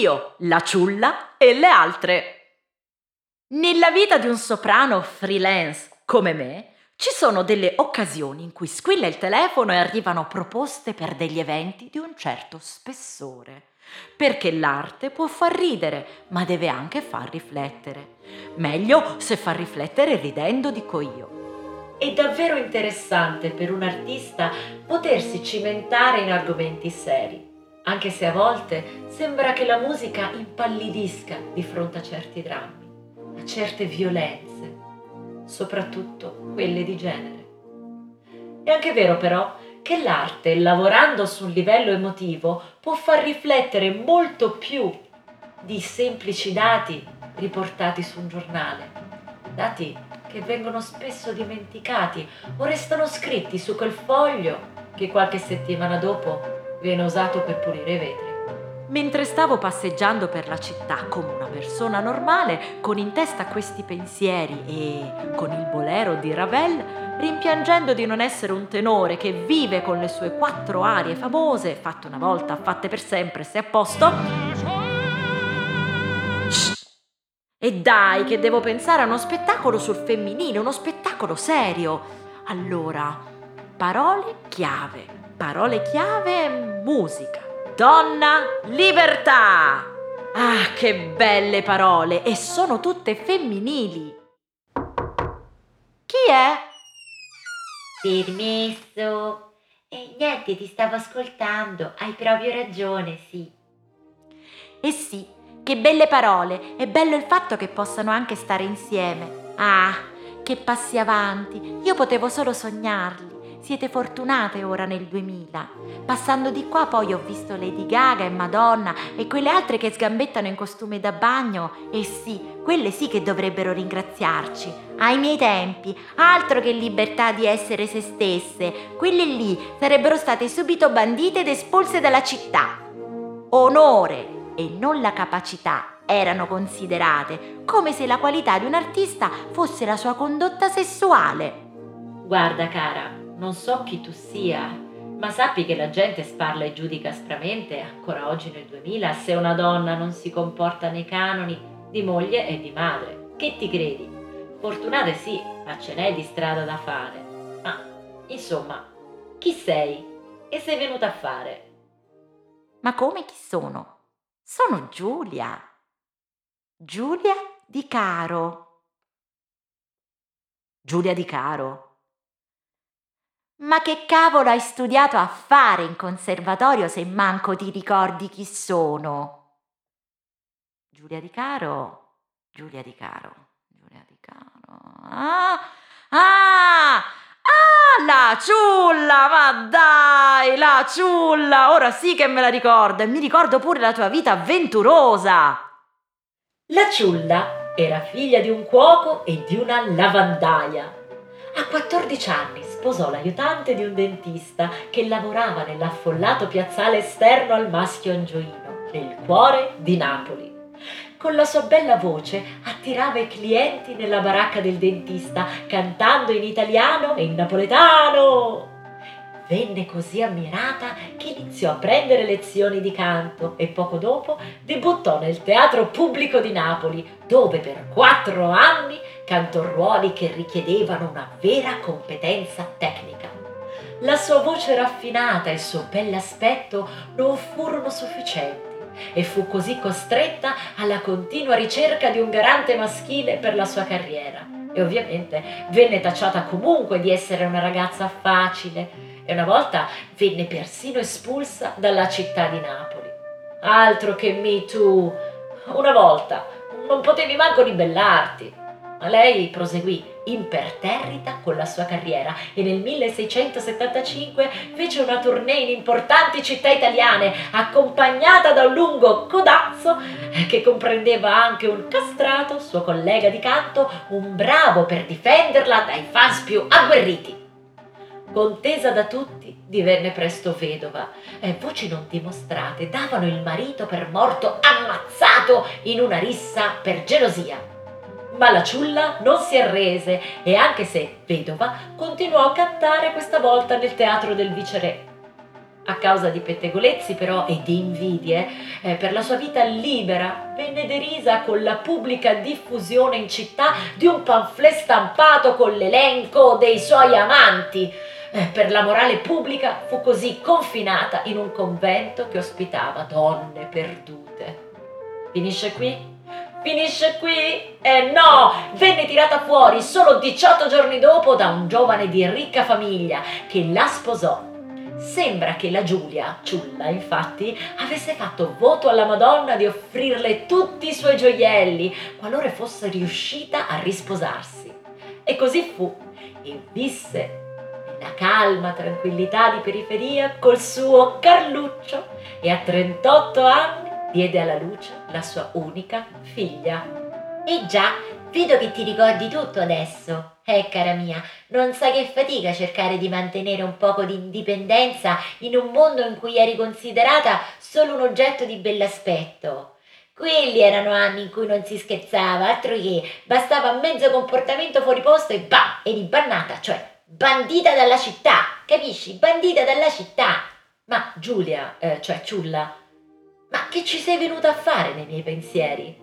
Io, la ciulla e le altre. Nella vita di un soprano freelance come me, ci sono delle occasioni in cui squilla il telefono e arrivano proposte per degli eventi di un certo spessore. Perché l'arte può far ridere, ma deve anche far riflettere. Meglio se fa riflettere ridendo, dico io. È davvero interessante per un artista potersi cimentare in argomenti seri anche se a volte sembra che la musica impallidisca di fronte a certi drammi, a certe violenze, soprattutto quelle di genere. È anche vero però che l'arte, lavorando su un livello emotivo, può far riflettere molto più di semplici dati riportati su un giornale, dati che vengono spesso dimenticati o restano scritti su quel foglio che qualche settimana dopo viene usato per pulire i vetri. Mentre stavo passeggiando per la città come una persona normale, con in testa questi pensieri e con il bolero di Ravel, rimpiangendo di non essere un tenore che vive con le sue quattro arie famose, fatte una volta, fatte per sempre, se a posto. E dai, che devo pensare a uno spettacolo sul femminile, uno spettacolo serio. Allora, parole chiave Parole chiave, musica. Donna, libertà! Ah, che belle parole! E sono tutte femminili. Chi è? Permesso. E niente, ti stavo ascoltando. Hai proprio ragione, sì. Eh sì, che belle parole. È bello il fatto che possano anche stare insieme. Ah, che passi avanti. Io potevo solo sognarli. Siete fortunate ora nel 2000. Passando di qua poi ho visto Lady Gaga e Madonna e quelle altre che sgambettano in costume da bagno e sì, quelle sì che dovrebbero ringraziarci. Ai miei tempi, altro che libertà di essere se stesse, quelle lì sarebbero state subito bandite ed espulse dalla città. Onore e non la capacità erano considerate, come se la qualità di un artista fosse la sua condotta sessuale. Guarda cara, non so chi tu sia, ma sappi che la gente sparla e giudica aspramente, ancora oggi nel 2000, se una donna non si comporta nei canoni di moglie e di madre. Che ti credi? Fortunate sì, ma ce n'è di strada da fare. Ma, insomma, chi sei? E sei venuta a fare? Ma come chi sono? Sono Giulia. Giulia Di Caro. Giulia Di Caro ma che cavolo hai studiato a fare in conservatorio se manco ti ricordi chi sono? Giulia Di Caro, Giulia Di Caro, Giulia Di Caro. Ah, ah, ah, la ciulla, ma dai, la ciulla, ora sì che me la ricordo e mi ricordo pure la tua vita avventurosa. La ciulla era figlia di un cuoco e di una lavandaia. A 14 anni sposò l'aiutante di un dentista che lavorava nell'affollato piazzale esterno al Maschio Angioino, nel cuore di Napoli. Con la sua bella voce attirava i clienti nella baracca del dentista, cantando in italiano e in napoletano. Venne così ammirata che iniziò a prendere lezioni di canto e poco dopo debuttò nel Teatro Pubblico di Napoli, dove per quattro anni cantò ruoli che richiedevano una vera competenza tecnica. La sua voce raffinata e il suo bell'aspetto non furono sufficienti e fu così costretta alla continua ricerca di un garante maschile per la sua carriera. E ovviamente venne tacciata comunque di essere una ragazza facile, e una volta venne persino espulsa dalla città di Napoli. Altro che Me Too! Una volta non potevi manco ribellarti. Lei proseguì imperterrita con la sua carriera e nel 1675 fece una tournée in importanti città italiane accompagnata da un lungo codazzo che comprendeva anche un castrato, suo collega di canto, un bravo per difenderla dai fans più agguerriti. Contesa da tutti, divenne presto vedova e voci non dimostrate davano il marito per morto ammazzato in una rissa per gelosia. Ma la ciulla non si arrese e anche se vedova continuò a cantare questa volta nel teatro del viceré. A causa di pettegolezzi però e di invidie, eh, per la sua vita libera venne derisa con la pubblica diffusione in città di un pamphlet stampato con l'elenco dei suoi amanti eh, per la morale pubblica fu così confinata in un convento che ospitava donne perdute. Finisce qui? Finisce qui? Eh no! Venne tirata fuori solo 18 giorni dopo da un giovane di ricca famiglia che la sposò. Sembra che la Giulia, ciulla infatti, avesse fatto voto alla Madonna di offrirle tutti i suoi gioielli qualora fosse riuscita a risposarsi. E così fu, e visse la calma tranquillità di periferia col suo Carluccio e a 38 anni diede alla luce la sua unica figlia. E già, vedo che ti ricordi tutto adesso. Eh, cara mia, non sai che fatica cercare di mantenere un poco di indipendenza in un mondo in cui eri considerata solo un oggetto di bell'aspetto. Quelli erano anni in cui non si scherzava, altro che bastava mezzo comportamento fuori posto e bam, eri bannata, cioè bandita dalla città, capisci? Bandita dalla città. Ma Giulia, eh, cioè Ciulla, ma che ci sei venuta a fare nei miei pensieri?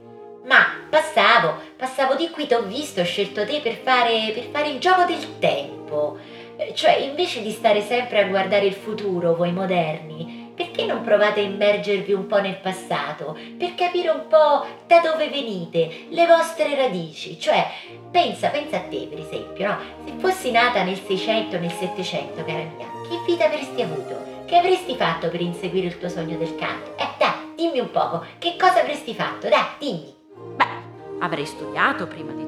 Ma passavo, passavo di qui, t'ho visto, ho scelto te per fare, per fare il gioco del tempo. Eh, cioè, invece di stare sempre a guardare il futuro, voi moderni, perché non provate a immergervi un po' nel passato per capire un po' da dove venite, le vostre radici? Cioè, pensa, pensa a te per esempio, no? Se fossi nata nel 600 nel 700, cara mia, che vita avresti avuto? Che avresti fatto per inseguire il tuo sogno del canto? Eh, dai, dimmi un poco, che cosa avresti fatto? Dai, dimmi. Beh, avrei studiato prima di.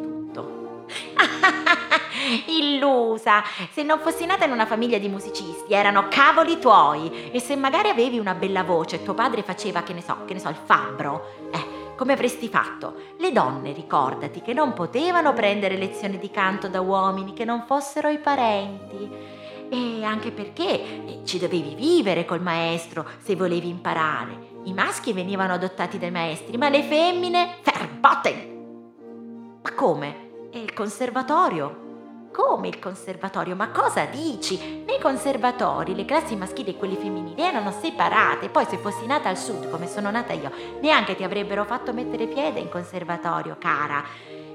Illusa! Se non fossi nata in una famiglia di musicisti, erano cavoli tuoi. E se magari avevi una bella voce e tuo padre faceva, che ne so, che ne so, il fabbro, eh, come avresti fatto? Le donne, ricordati, che non potevano prendere lezioni di canto da uomini che non fossero i parenti. E anche perché eh, ci dovevi vivere col maestro se volevi imparare. I maschi venivano adottati dai maestri, ma le femmine, verboten! Ma come? E il conservatorio? Come il conservatorio? Ma cosa dici? Nei conservatori le classi maschili e quelle femminili erano separate, poi se fossi nata al sud come sono nata io, neanche ti avrebbero fatto mettere piede in conservatorio, cara.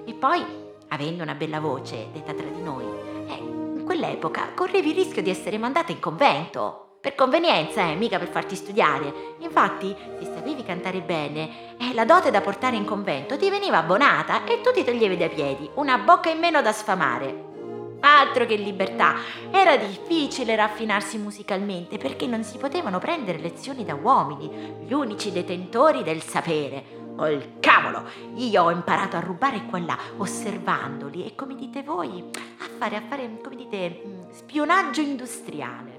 E poi, avendo una bella voce, detta tra di noi, eh, in quell'epoca correvi il rischio di essere mandata in convento. Per convenienza, eh, mica per farti studiare. Infatti, se sapevi cantare bene, eh, la dote da portare in convento ti veniva abbonata e tu ti toglievi dai piedi, una bocca in meno da sfamare. Altro che libertà, era difficile raffinarsi musicalmente perché non si potevano prendere lezioni da uomini, gli unici detentori del sapere. Il cavolo! Io ho imparato a rubare qua là, osservandoli e come dite voi, a fare, a fare, come dite, mm, spionaggio industriale.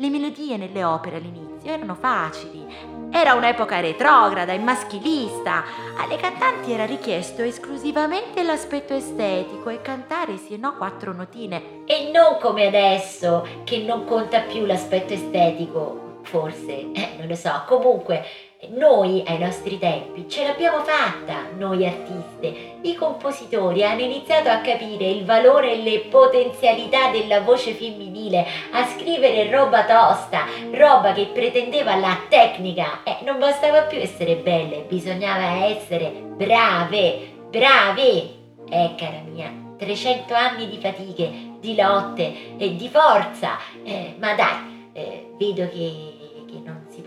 Le melodie nelle opere all'inizio erano facili. Era un'epoca retrograda e maschilista. Alle cantanti era richiesto esclusivamente l'aspetto estetico e cantare sì e no quattro notine. E non come adesso, che non conta più l'aspetto estetico. Forse, eh, non lo so. Comunque, noi ai nostri tempi ce l'abbiamo fatta, noi artiste. I compositori hanno iniziato a capire il valore e le potenzialità della voce femminile, a scrivere roba tosta, roba che pretendeva la tecnica. Eh, non bastava più essere belle, bisognava essere brave, brave. Eh, cara mia, 300 anni di fatiche, di lotte e di forza. Eh, ma dai, eh, vedo che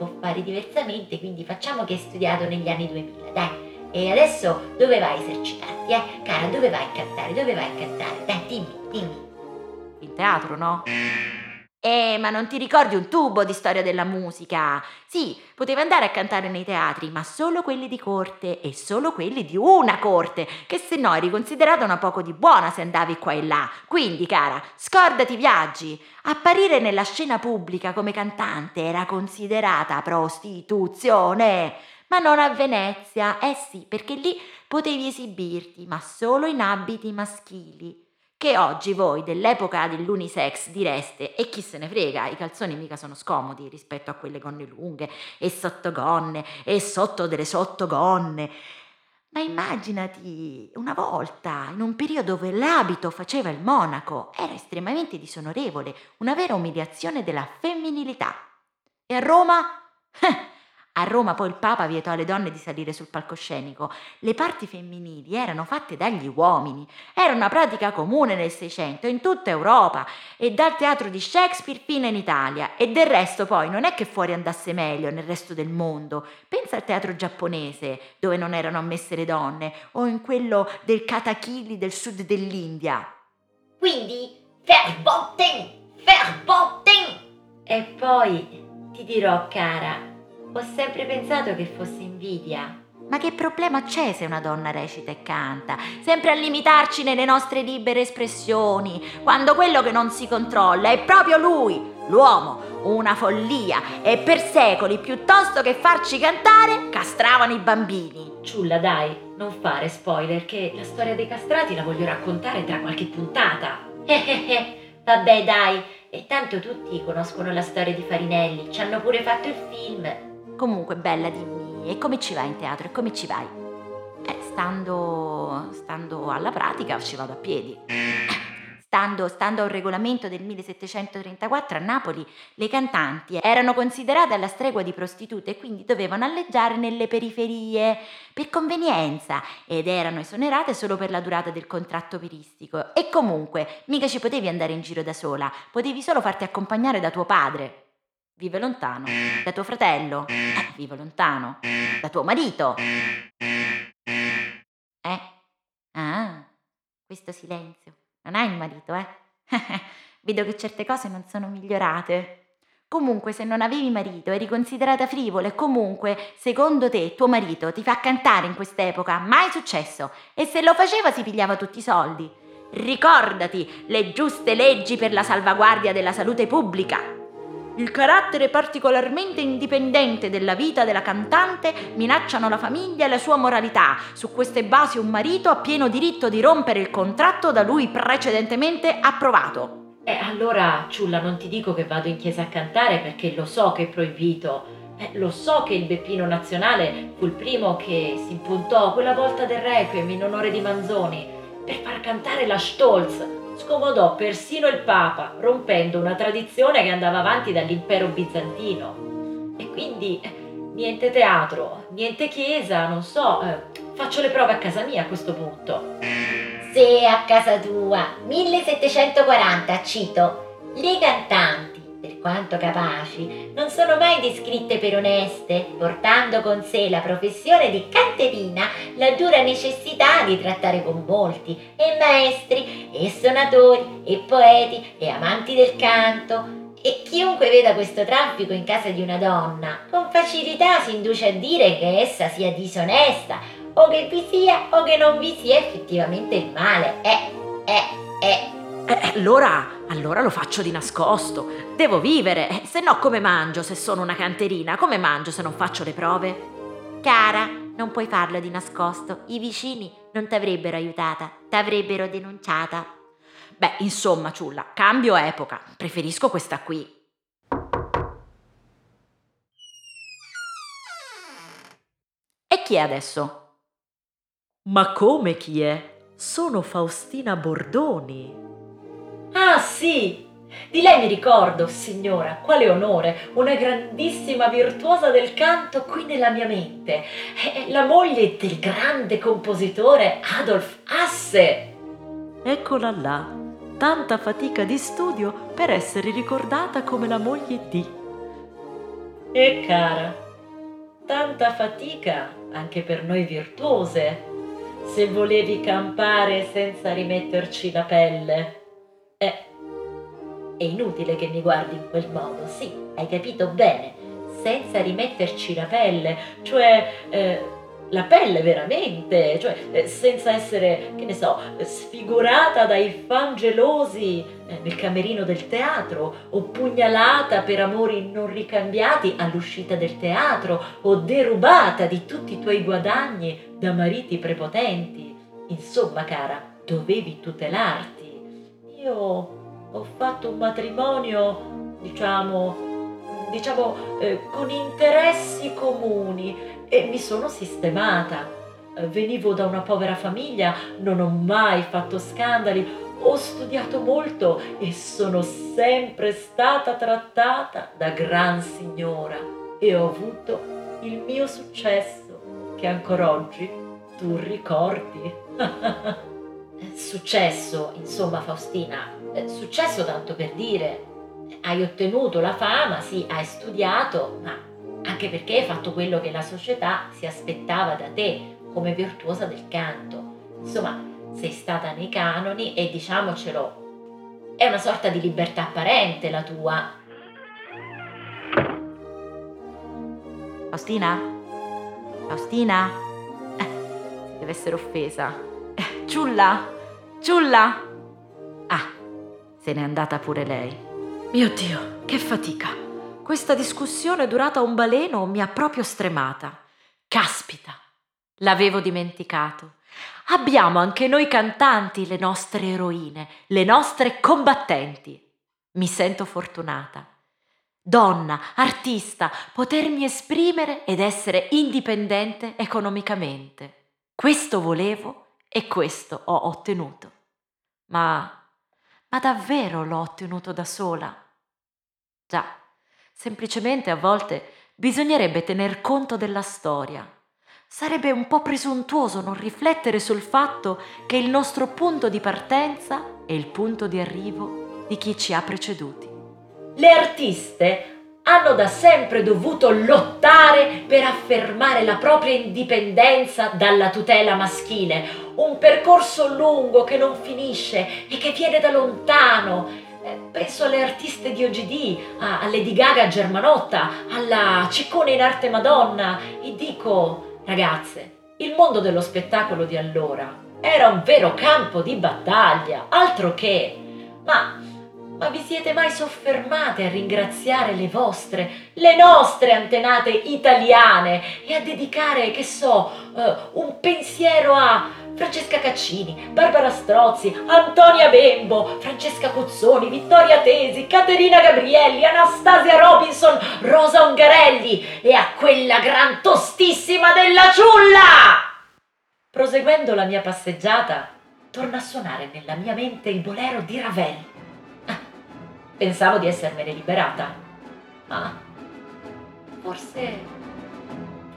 può fare diversamente, quindi facciamo che hai studiato negli anni 2000, dai. E adesso dove vai a esercitarti, eh? Cara, dove vai a cantare? Dove vai a cantare? Dai, dimmi, dimmi. In teatro, no? Eh, ma non ti ricordi un tubo di storia della musica? Sì, potevi andare a cantare nei teatri, ma solo quelli di corte e solo quelli di una corte, che se no eri considerata una poco di buona se andavi qua e là. Quindi, cara, scordati i viaggi. Apparire nella scena pubblica come cantante era considerata prostituzione. Ma non a Venezia, eh sì, perché lì potevi esibirti, ma solo in abiti maschili che oggi voi dell'epoca dell'unisex direste e chi se ne frega, i calzoni mica sono scomodi rispetto a quelle gonne lunghe e sottogonne e sotto delle sottogonne. Ma immaginati una volta, in un periodo dove l'abito faceva il monaco, era estremamente disonorevole, una vera umiliazione della femminilità. E a Roma? Eh, a Roma poi il Papa vietò alle donne di salire sul palcoscenico. Le parti femminili erano fatte dagli uomini. Era una pratica comune nel Seicento in tutta Europa e dal teatro di Shakespeare fino in Italia. E del resto poi non è che fuori andasse meglio nel resto del mondo. Pensa al teatro giapponese, dove non erano ammesse le donne, o in quello del Katakili del sud dell'India. Quindi, verboten, verboten! E poi ti dirò, cara, ho sempre pensato che fosse invidia. Ma che problema c'è se una donna recita e canta? Sempre a limitarci nelle nostre libere espressioni, quando quello che non si controlla è proprio lui, l'uomo, una follia, e per secoli piuttosto che farci cantare, castravano i bambini. Ciulla, dai, non fare spoiler, che la storia dei castrati la voglio raccontare tra qualche puntata. Eh eh eh, vabbè dai, e tanto tutti conoscono la storia di Farinelli, ci hanno pure fatto il film. Comunque, bella, dimmi, e come ci vai in teatro? E come ci vai? Eh, stando, stando alla pratica ci vado a piedi. Stando, stando a un regolamento del 1734 a Napoli, le cantanti erano considerate alla stregua di prostitute e quindi dovevano alleggiare nelle periferie per convenienza ed erano esonerate solo per la durata del contratto operistico. E comunque, mica ci potevi andare in giro da sola, potevi solo farti accompagnare da tuo padre vive lontano. Da tuo fratello, eh, vive lontano. Da tuo marito. Eh? Ah, questo silenzio. Non hai il marito, eh? Vedo che certe cose non sono migliorate. Comunque, se non avevi marito, eri considerata frivola e comunque, secondo te, tuo marito ti fa cantare in quest'epoca? Mai successo. E se lo faceva si pigliava tutti i soldi. Ricordati le giuste leggi per la salvaguardia della salute pubblica. Il carattere particolarmente indipendente della vita della cantante minacciano la famiglia e la sua moralità. Su queste basi un marito ha pieno diritto di rompere il contratto da lui precedentemente approvato. E allora, Ciulla, non ti dico che vado in chiesa a cantare perché lo so che è proibito. Eh, lo so che il Beppino Nazionale fu il primo che si impuntò quella volta del Requiem in onore di Manzoni per far cantare la Stolz scomodò persino il Papa, rompendo una tradizione che andava avanti dall'impero bizantino. E quindi niente teatro, niente chiesa, non so, eh, faccio le prove a casa mia a questo punto. Se a casa tua, 1740, cito, le cantanti per quanto capaci, non sono mai descritte per oneste, portando con sé la professione di canterina la dura necessità di trattare con molti, e maestri, e suonatori, e poeti, e amanti del canto, e chiunque veda questo traffico in casa di una donna, con facilità si induce a dire che essa sia disonesta, o che vi sia o che non vi sia effettivamente il male. Eh, eh, eh. Eh, allora, allora lo faccio di nascosto. Devo vivere, eh, se no come mangio se sono una canterina? Come mangio se non faccio le prove? Cara, non puoi farlo di nascosto. I vicini non ti avrebbero aiutata, ti avrebbero denunciata. Beh, insomma, ciulla, cambio epoca. Preferisco questa qui. E chi è adesso? Ma come chi è? Sono Faustina Bordoni. Ah sì, di lei mi ricordo, signora, quale onore, una grandissima virtuosa del canto qui nella mia mente. È la moglie del grande compositore Adolf Hasse. Eccola là, tanta fatica di studio per essere ricordata come la moglie di. E cara, tanta fatica anche per noi virtuose, se volevi campare senza rimetterci la pelle. Eh, È inutile che mi guardi in quel modo, sì, hai capito bene, senza rimetterci la pelle, cioè eh, la pelle veramente, cioè eh, senza essere, che ne so, sfigurata dai fan gelosi eh, nel camerino del teatro, o pugnalata per amori non ricambiati all'uscita del teatro, o derubata di tutti i tuoi guadagni da mariti prepotenti. Insomma, cara, dovevi tutelarti. Io ho fatto un matrimonio, diciamo, diciamo, eh, con interessi comuni e mi sono sistemata. Eh, venivo da una povera famiglia, non ho mai fatto scandali, ho studiato molto e sono sempre stata trattata da gran signora e ho avuto il mio successo che ancora oggi tu ricordi. successo, insomma Faustina, eh, successo tanto per dire, hai ottenuto la fama, sì, hai studiato, ma anche perché hai fatto quello che la società si aspettava da te come virtuosa del canto. Insomma, sei stata nei canoni e diciamocelo, è una sorta di libertà apparente la tua. Faustina? Faustina? Deve essere offesa. Ciulla? Ciulla? Ah, se n'è andata pure lei. Mio Dio, che fatica! Questa discussione durata un baleno mi ha proprio stremata. Caspita, l'avevo dimenticato. Abbiamo anche noi cantanti le nostre eroine, le nostre combattenti. Mi sento fortunata. Donna, artista, potermi esprimere ed essere indipendente economicamente. Questo volevo e questo ho ottenuto. Ma, ma davvero l'ho ottenuto da sola? Già, Semplicemente a volte bisognerebbe tener conto della storia. Sarebbe un po' presuntuoso non riflettere sul fatto che il nostro punto di partenza è il punto di arrivo di chi ci ha preceduti. Le artiste hanno da sempre dovuto lottare per affermare la propria indipendenza dalla tutela maschile, un percorso lungo che non finisce e che viene da lontano eh, penso alle artiste di OGD, a, Lady Gaga Germanotta, alla Ciccone in arte Madonna e dico, ragazze, il mondo dello spettacolo di allora era un vero campo di battaglia, altro che. Ma, ma vi siete mai soffermate a ringraziare le vostre, le nostre antenate italiane e a dedicare, che so, uh, un pensiero a Francesca Caccini, Barbara Strozzi, Antonia Bembo, Francesca Cozzoni, Vittoria Tesi, Caterina Gabrielli, Anastasia Robinson, Rosa Ungarelli e a quella gran tostissima della ciulla! Proseguendo la mia passeggiata, torna a suonare nella mia mente il bolero di Ravel. Ah, pensavo di essermene liberata, ma forse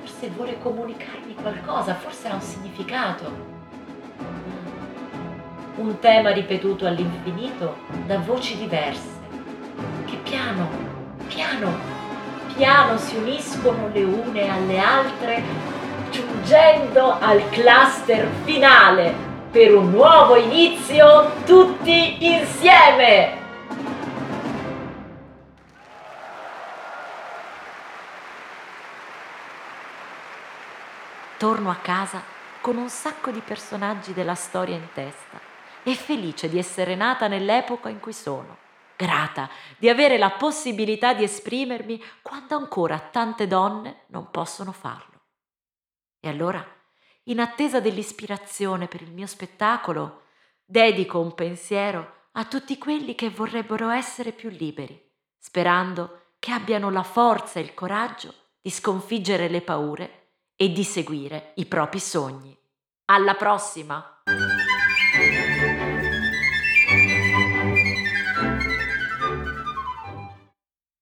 forse vuole comunicarmi qualcosa, forse ha un significato un tema ripetuto all'infinito da voci diverse, che piano, piano, piano si uniscono le une alle altre, giungendo al cluster finale per un nuovo inizio tutti insieme. Torno a casa con un sacco di personaggi della storia in testa e felice di essere nata nell'epoca in cui sono, grata di avere la possibilità di esprimermi quando ancora tante donne non possono farlo. E allora, in attesa dell'ispirazione per il mio spettacolo, dedico un pensiero a tutti quelli che vorrebbero essere più liberi, sperando che abbiano la forza e il coraggio di sconfiggere le paure e di seguire i propri sogni. Alla prossima!